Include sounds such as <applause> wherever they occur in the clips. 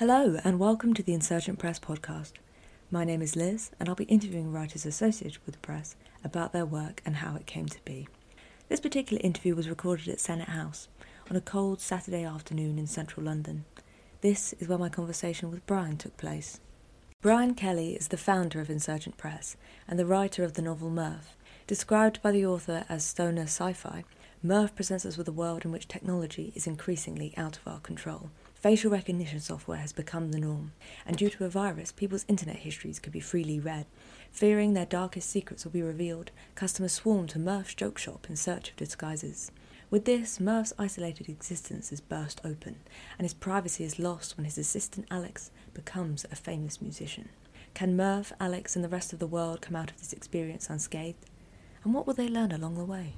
Hello, and welcome to the Insurgent Press podcast. My name is Liz, and I'll be interviewing writers associated with the press about their work and how it came to be. This particular interview was recorded at Senate House on a cold Saturday afternoon in central London. This is where my conversation with Brian took place. Brian Kelly is the founder of Insurgent Press and the writer of the novel Murph. Described by the author as stoner sci fi, Murph presents us with a world in which technology is increasingly out of our control Facial recognition software has become the norm, and due to a virus, people's internet histories could be freely read. Fearing their darkest secrets will be revealed, customers swarm to Murph's joke shop in search of disguises. With this, Murph's isolated existence is burst open, and his privacy is lost when his assistant Alex becomes a famous musician. Can Murph, Alex, and the rest of the world come out of this experience unscathed? And what will they learn along the way?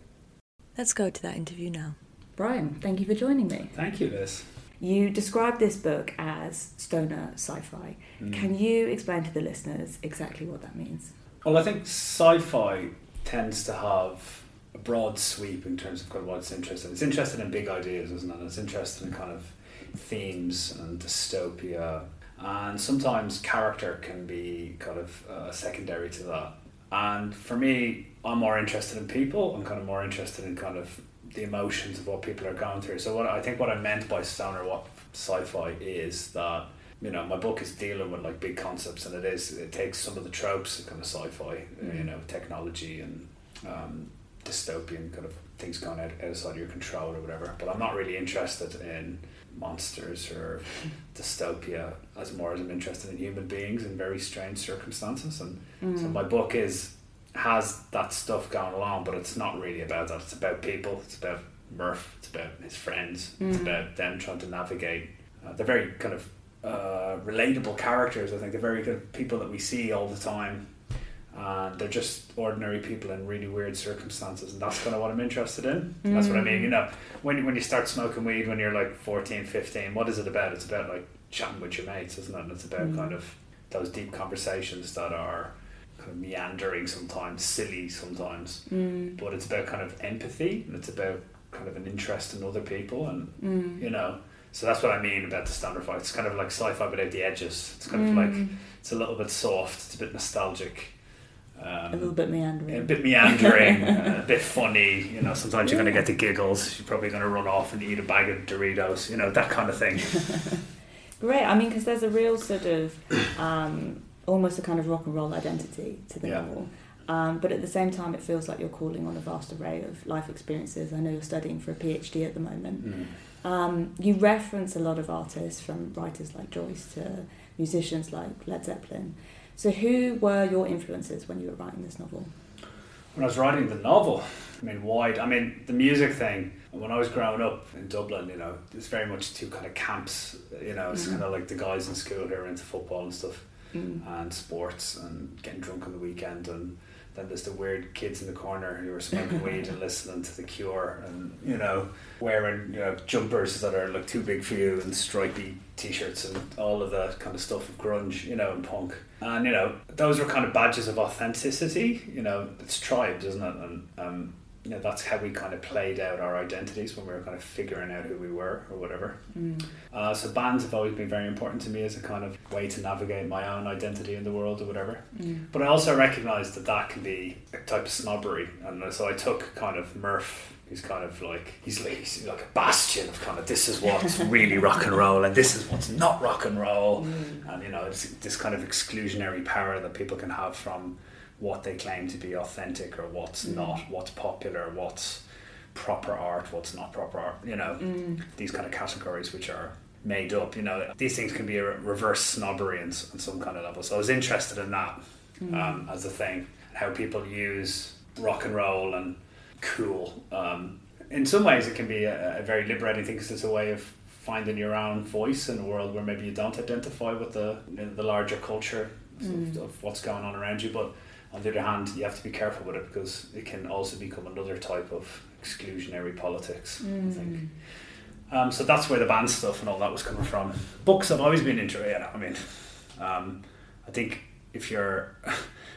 Let's go to that interview now. Brian, thank you for joining me. Thank you, Liz. You describe this book as stoner sci fi. Mm. Can you explain to the listeners exactly what that means? Well, I think sci fi tends to have a broad sweep in terms of kind of what it's interested in. It's interested in big ideas, isn't it? It's interested in kind of themes and dystopia. And sometimes character can be kind of uh, secondary to that. And for me, I'm more interested in people. I'm kind of more interested in kind of the emotions of what people are going through. So what I think what I meant by stoner what sci-fi is that you know my book is dealing with like big concepts and it is it takes some of the tropes of kind of sci-fi mm. you know technology and um, dystopian kind of things going out, outside your control or whatever but I'm not really interested in monsters or <laughs> dystopia as more as I'm interested in human beings in very strange circumstances and mm. so my book is has that stuff going along, but it's not really about that. It's about people. It's about Murph. It's about his friends. Mm. It's about them trying to navigate. Uh, they're very kind of uh, relatable characters. I think they're very good people that we see all the time, and they're just ordinary people in really weird circumstances, and that's kind of what I'm interested in. Mm. That's what I mean. You know, when when you start smoking weed when you're like 14, 15, what is it about? It's about like chatting with your mates, isn't it? And it's about mm. kind of those deep conversations that are kind of meandering sometimes, silly sometimes, mm. but it's about kind of empathy and it's about kind of an interest in other people and mm. you know. So that's what I mean about the stoner sci-fi. It's kind of like sci-fi without the edges. It's kind of like mm. it's a little bit soft. It's a bit nostalgic. Um, a little bit meandering. A bit meandering, <laughs> a bit funny. You know, sometimes you're going to get the giggles. You're probably going to run off and eat a bag of Doritos. You know, that kind of thing. <laughs> Great. I mean, because there's a real sort of um, almost a kind of rock and roll identity to the yeah. novel. Um, but at the same time, it feels like you're calling on a vast array of life experiences. I know you're studying for a PhD at the moment. Mm. Um, you reference a lot of artists, from writers like Joyce to musicians like Led Zeppelin. So, who were your influences when you were writing this novel? When I was writing the novel, I mean, wide. I mean, the music thing. When I was growing up in Dublin, you know, it's very much two kind of camps. You know, it's mm-hmm. kind of like the guys in school who are into football and stuff mm. and sports and getting drunk on the weekend. And then there's the weird kids in the corner who are smoking <laughs> weed and listening to the Cure and you know wearing you know jumpers that are like too big for you and stripy t-shirts and all of that kind of stuff of grunge you know and punk. And you know those are kind of badges of authenticity you know. It's tribes isn't it? And um, you know that's how we kind of played out our identities when we were kind of figuring out who we were or whatever. Mm. Uh, so bands have always been very important to me as a kind of way to navigate my own identity in the world or whatever. Mm. But I also recognise that that can be a type of snobbery, and so I took kind of Murph. He's kind of like he's like, he's like a bastion of kind of this is what's really <laughs> rock and roll and this is what's not rock and roll, mm. and you know it's this kind of exclusionary power that people can have from what they claim to be authentic or what's mm. not, what's popular, what's proper art, what's not proper art, you know, mm. these kind of categories which are made up, you know, these things can be a reverse snobbery on, on some kind of level. So I was interested in that mm. um, as a thing, how people use rock and roll and cool. Um, in some ways, it can be a, a very liberating thing because it's a way of finding your own voice in a world where maybe you don't identify with the the larger culture mm. of, of, what's going on around you. But on the other hand, you have to be careful with it because it can also become another type of exclusionary politics. Mm. I think. Um, so that's where the band stuff and all that was coming from. Books have always been interesting. I mean, um, I think if you're <laughs>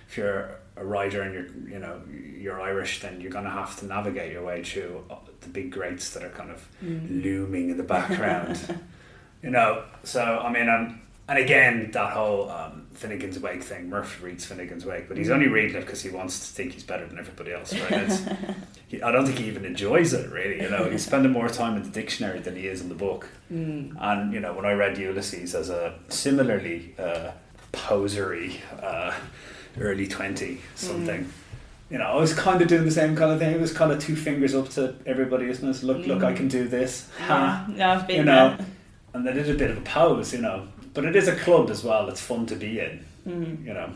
if you're a writer and you're you know you're Irish, then you're going to have to navigate your way through the big greats that are kind of mm. looming in the background. <laughs> You know, so I mean, um, and again, that whole um, Finnegan's Wake thing. Murph reads Finnegan's Wake, but he's only reading it because he wants to think he's better than everybody else. Right? <laughs> It's, he, I don't think he even enjoys it really. You know, he's spending more time in the dictionary than he is in the book. Mm. And you know, when I read Ulysses as a similarly uh, posery uh, early twenty something. Mm. You know, I was kind of doing the same kind of thing. It was kind of two fingers up to everybody, isn't it? Look, look, I Mm. can do this. Ha Yeah, no, I've been you know, there. and they did a bit of a pose, you know. But it is a club as well. It's fun to be in, Mm. you know.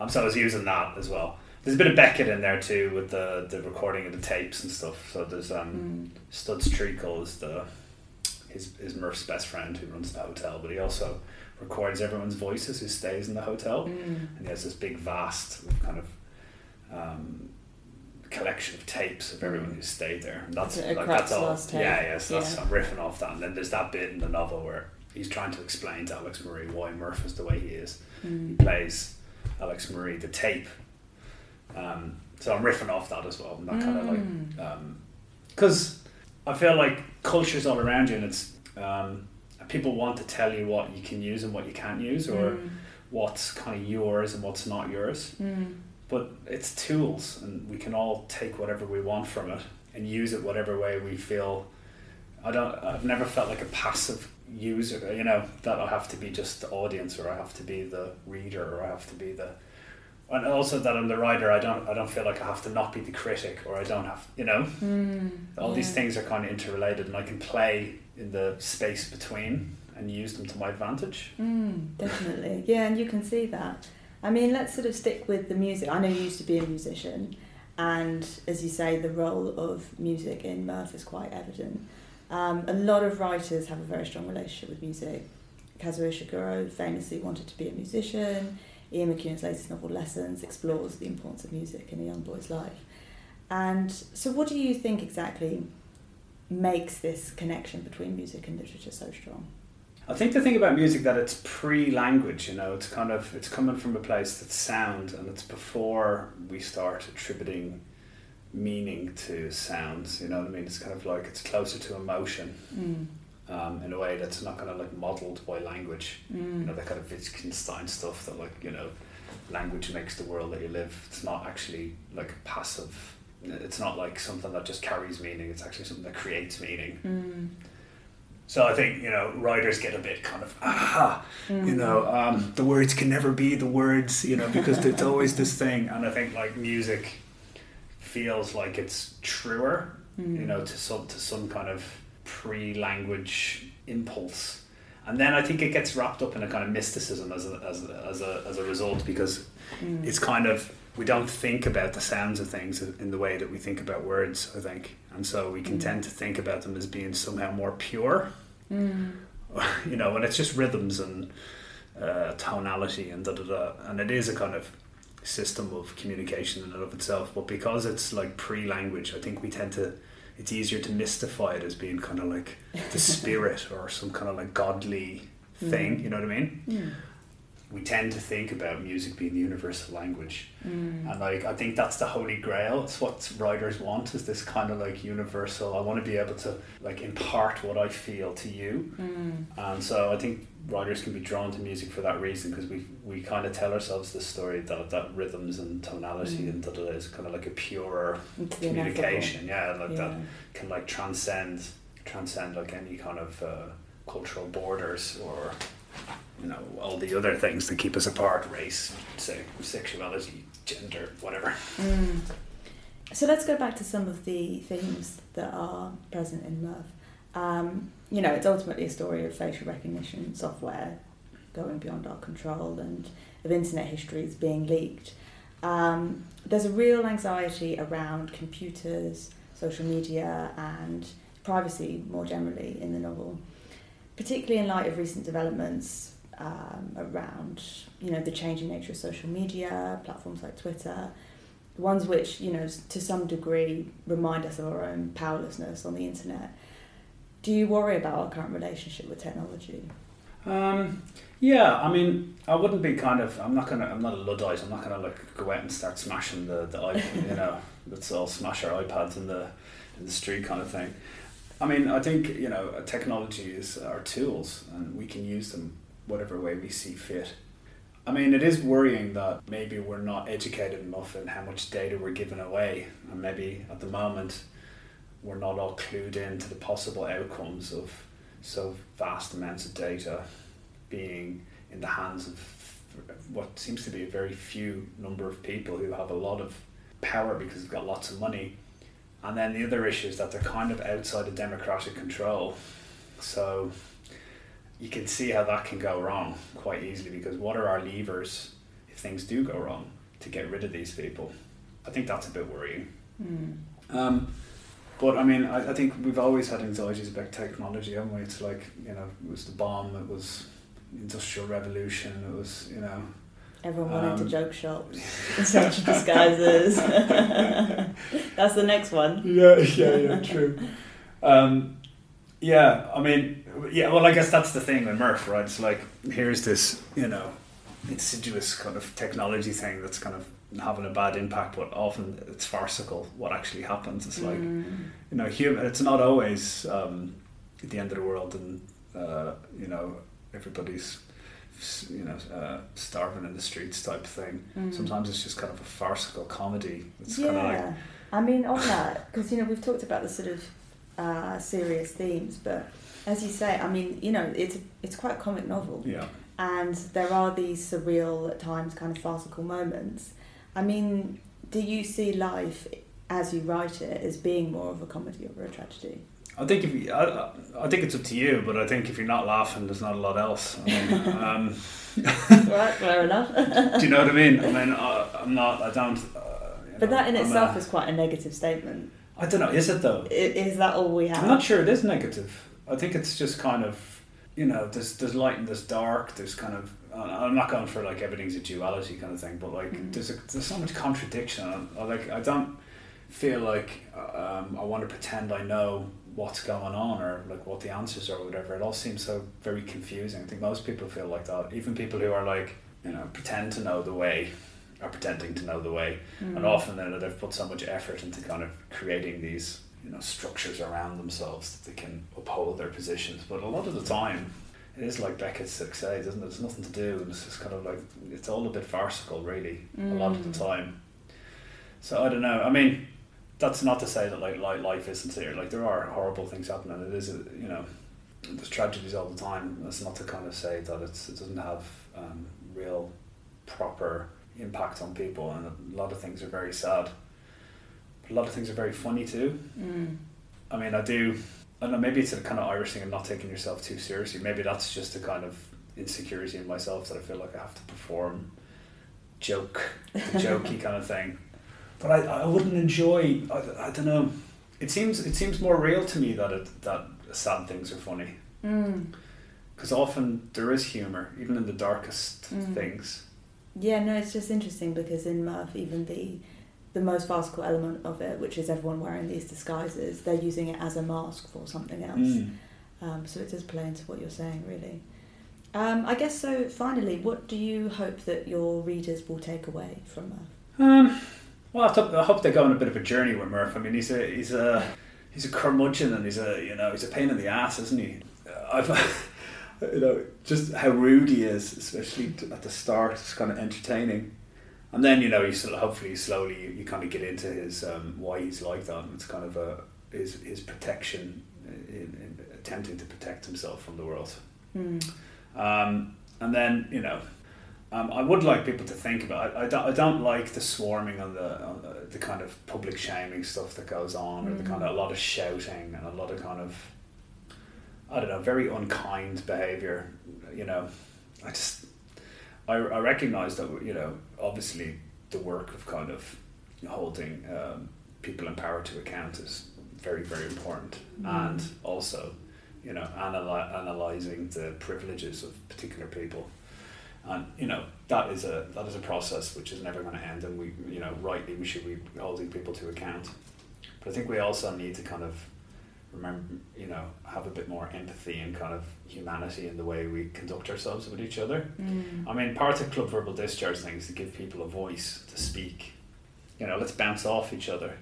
Um, so I was using that as well. There's a bit of Beckett in there too with the, the recording of the tapes and stuff. So there's um, Mm. Studs Treacle is the his his Murph's best friend who runs the hotel, but he also records everyone's voices who stays in the hotel, Mm. and he has this big vast kind of um, collection of tapes of everyone who stayed there. And that's like that's all. Yeah, yeah. So that's Yeah. I'm riffing off that, and then there's that bit in the novel where he's trying to explain to Alex Murray why Murph is the way he is. He Mm. plays Alex Murray the tape. Um, so I'm riffing off that as well, and that kind of like Mm. because I feel like culture's all around you, and it's um, people want to tell you what you can use and what you can't use, or Mm. what's kind of yours and what's not yours. Mm. But it's tools, and we can all take whatever we want from it and use it whatever way we feel. I don't. I've never felt like a passive user. You know that I have to be just the audience, or I have to be the reader, or I have to be the. And also that I'm the writer. I don't. I don't feel like I have to not be the critic, or I don't have. You know, Mm. all these things are kind of interrelated, and I can play in the space between and use them to my advantage. Mm, definitely. Yeah, and you can see that. I mean, let's sort of stick with the music. I know you used to be a musician, and as you say, the role of music in Murph is quite evident. Um, a lot of writers have a very strong relationship with music. Kazuo Ishiguro famously wanted to be a musician. Ian McEwan's latest novel, Lessons, explores the importance of music in a young boy's life. And so, what do you think exactly makes this connection between music and literature so strong? I think the thing about music that it's pre-language, you know, it's kind of it's coming from a place that's sound, and it's before we start attributing meaning to sounds. You know what I mean? It's kind of like it's closer to emotion Mm. um, in a way that's not kind of like modelled by language. You Mm. know, that kind of Wittgenstein stuff that like you know, language makes the world that you live. It's not actually like passive. It's not like something that just carries meaning. It's actually something that creates meaning. Mm. So I think you know writers get a bit kind of ah, you Mm. know, um, the words can never be the words, you know, because it's always this thing. And I think like music feels like it's truer, Mm. you know, to some to some kind of pre-language impulse. And then I think it gets wrapped up in a kind of mysticism as a, as a, as a, as a result because Mm. it's kind of we don't think about the sounds of things in the way that we think about words i think and so we can Mm. tend to think about them as being somehow more pure Mm. <laughs> you know and it's just rhythms and uh, tonality and da da da and it is a kind of system of communication in and of itself but because it's like pre-language i think we tend to it's easier to mystify it as being kind of like the <laughs> spirit or some kind of like godly thing Mm. you know what i mean Mm. We tend to think about music being the universal language Mm. and like I think that's the holy grail. It's what writers want is this kind of like universal. I want to be able to like impart what I feel to you, Mm. and so I think writers can be drawn to music for that reason because we we kind of tell ourselves this story that that rhythms and tonality Mm. and da da da is kind of like a purer the communication. Yeah, like Yeah. that can like transcend transcend like any kind of uh, cultural borders or you know all the other things that keep us apart race sexuality gender whatever Mm. So let's go back to some of the themes that are present in Murph. Um, you know, it's ultimately a story of facial recognition software going beyond our control and of internet histories being leaked. Um, there's a real anxiety around computers, social media, and privacy more generally in the novel, particularly in light of recent developments um, around, you know, the changing nature of social media, platforms like Twitter, ones which, you know, to some degree remind us of our own powerlessness on the internet. Do you worry about our current relationship with technology? um, yeah I mean I wouldn't be kind of I'm not gonna I'm not a luddite I'm not gonna like go out and start smashing the the iPad <laughs> you know let's all smash our iPads in the in the street kind of thing I mean, I think you know, technology is our tools, and we can use them whatever way we see fit. I mean, it is worrying that maybe we're not educated enough in how much data we're giving away, and maybe at the moment we're not all clued in to the possible outcomes of so vast amounts of data being in the hands of what seems to be a very few number of people who have a lot of power because they've got lots of money. And then the other issue is that they're kind of outside of democratic control. So you can see how that can go wrong quite easily because what are our levers if things do go wrong to get rid of these people? I think that's a bit worrying. Mm. Um, but I mean, I, I think we've always had anxieties about technology, haven't we? It's like, you know, it was the bomb, it was industrial revolution, it was, you know. Everyone um, into joke shops <laughs> in of disguises. <laughs> That's the next one. Yeah, yeah, yeah, true. <laughs> Um, yeah, I mean, yeah, well, I guess that's the thing with Murph, right? It's like, here's this, you know, insidious kind of technology thing that's kind of having a bad impact, but often it's farcical what actually happens. It's like, mm. you know, human, it's not always um, the end of the world and, uh, you know, everybody's, you know, uh, starving in the streets type thing. Mm. Sometimes it's just kind of a farcical comedy. It's yeah. kind of like. I mean, on that, because, you know, we've talked about the sort of uh, serious themes, but as you say, I mean, you know, it's it's quite a comic novel. Yeah. And there are these surreal, at times, kind of farcical moments. I mean, do you see life as you write it as being more of a comedy or a tragedy? I think if you, I, I think it's up to you, but I think if you're not laughing, there's not a lot else. I mean, <laughs> um, right, fair enough. <laughs> do you know what I mean? I mean, I, am not. I don't. Uh, but know, that in I'm itself a, is quite a negative statement. I don't know. Is it though? Is that all we have? I'm not sure. It is negative. I think it's just kind of you know there's there's light and there's dark. There's kind of I'm not going for like everything's a duality kind of thing, but like mm. there's a, there's so much contradiction. I, like I don't feel like um, I want to pretend I know what's going on or like what the answers are or whatever. It all seems so very confusing. I think most people feel like that. Even people who are like you know pretend to know the way are pretending to know the way, mm. and often then they've put so much effort into kind of creating these you know structures around themselves that they can uphold their positions. But a lot of the time, it is like Beckett's success, isn't it? There's nothing to do, and it's just kind of like it's all a bit farcical, really, mm. a lot of the mm. time. So I don't know. I mean, that's not to say that like life isn't there. Like there are horrible things happening. It is, a, you know, there's tragedies all the time. That's not to kind of say that it's it doesn't have um, real, proper impact on people, and a lot of things are very sad a lot of things are very funny too. Mm. I mean, I do. I don't know. Maybe it's a kind of Irish thing of not taking yourself too seriously. Maybe that's just a kind of insecurity in myself that I feel like I have to perform joke, the <laughs> jokey kind of thing. But I, I wouldn't enjoy. I, I don't know. It seems it seems more real to me that it that sad things are funny. Because mm. often there is humor, even in the darkest mm. things. Yeah, no, it's just interesting because in Murph, even the the most farcical element of it, which is everyone wearing these disguises, they're using it as a mask for something else. Mm. Um, so it does play into what you're saying, really. Um, I guess so. Finally, what do you hope that your readers will take away from Murph? Um, well, I, hope they go on a bit of a journey with Murph. I mean, he's a he's a he's a curmudgeon and he's a you know he's a pain in the ass, isn't he? I've <laughs> you know just how rude he is, especially at the start. It's kind of entertaining and then you know you sort of hopefully slowly you, you kind of get into his um, why he's like that. And It's kind of a his his protection in, in attempting to protect himself from the world. Mm. Um, and then you know. Um, I would like people to think about. I, I, don't, I don't like the swarming and the, uh, the kind of public shaming stuff that goes on, mm. or the kind of a lot of shouting and a lot of kind of I don't know, very unkind behavior. You know, I just I, I recognize that you know obviously the work of kind of holding um, people in power to account is very very important mm. and also you know analy- analyzing the privileges of particular people and you know that is a that is a process which is never going to end and we you know rightly we should be holding people to account but I think we also need to kind of remember, you know, have a bit more empathy and kind of humanity in the way we conduct ourselves with each other. Mm. I mean, part of club verbal discharge thing is to give people a voice to speak. You know, let's bounce off each other.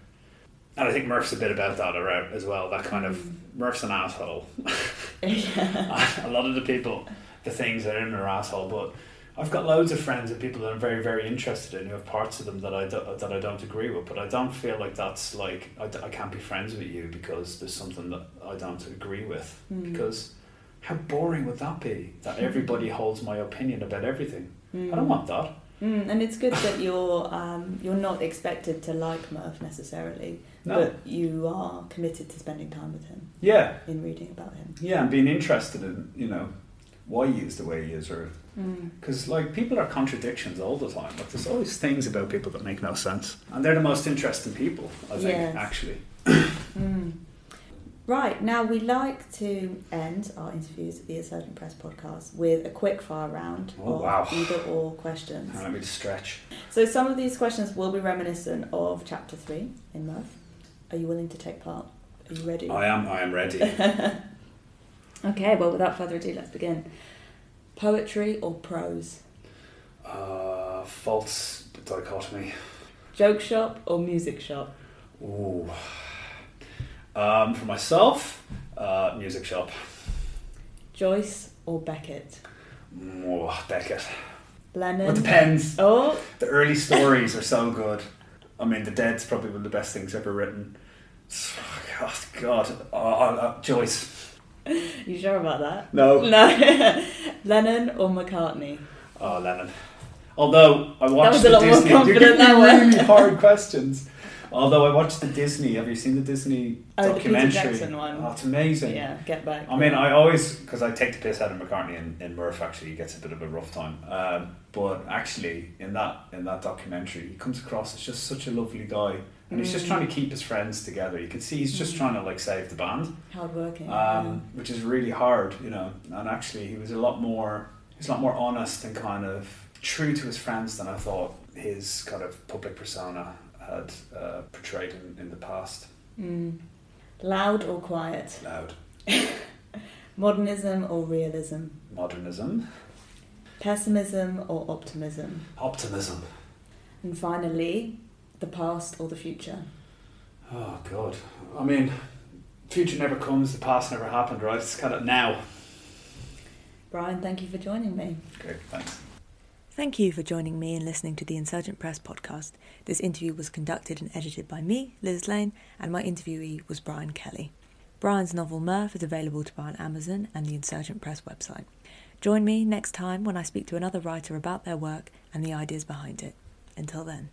and I think Murph's a bit about that around as well. That kind of Mm. Murph's an asshole. yeah. <laughs> <laughs> a lot of the people, the things that are in their asshole. But I've got loads of friends and people that I'm very, very interested in who have parts of them that I do, that I don't agree with. But I don't feel like that's like I can't be friends with you because there's something that I don't agree with. Mm. Because how boring would that be? That <laughs> everybody holds my opinion about everything. Mm. I don't want that. Mm, and it's good that you're um, you're not expected to like Murph necessarily, No. but you are committed to spending time with him Yeah, in reading about him. yeah, and being interested in you know why he is the way he is, or Mm. Because like people are contradictions all the time. Like there's always things about people that make no sense, and they're the most interesting people. I think Yes. actually. <coughs> Mm. Right, now we like to end our interviews at the Insurgent Press podcast with a quick fire round Oh, of wow. either or questions. Let me just stretch. So some of these questions will be reminiscent of chapter three in Murph. Are you willing to take part? Are you ready? I am. I am ready. <laughs> Okay, well without further ado, let's begin. Poetry or prose? uh, false dichotomy. Joke shop or music shop? Ooh. Um, for myself, uh, music shop. Joyce or Beckett? Oh, Beckett. Lennon? It depends. Oh, The early stories are so good. I mean, The Dead's probably one of the best things ever written. God, God. Uh, uh, Joyce. <laughs> you sure about that? No. <laughs> No. Lennon or McCartney? Oh, Lennon. Although I watched was a the lot more Disney, you're confident giving me really hard questions. Although I watched the Disney, have you seen the Disney Oh, the Peter documentary? Jackson one. Oh, it's amazing. Yeah, get back. I mean, I always because I take the piss out of McCartney in, in Murph. Actually, he gets a bit of a rough time. Um, but actually, in that in that documentary, he comes across as just such a lovely guy, and he's just Mm. trying to keep his friends together. You can see he's just Mm. trying to like save the band Hard working. um, which is really hard, you know. And actually, he was a lot more he's a lot more honest and kind of true to his friends than I thought his kind of public persona had uh, portrayed in, in the past. Mm. Loud or quiet? Loud <laughs> Modernism or realism? modernism, Pessimism or optimism? optimism. And finally, the past or the future? Oh God, I mean, future never comes, the past never happened, right? It's kind of now. Brian, thank you for joining me. Great, thanks. Thank you for joining me and listening to the Insurgent Press podcast. This interview was conducted and edited by me, Liz Lane, and my interviewee was Brian Kelly. Brian's novel Murph is available to buy on Amazon and the Insurgent Press website. Join me next time when I speak to another writer about their work and the ideas behind it. Until then.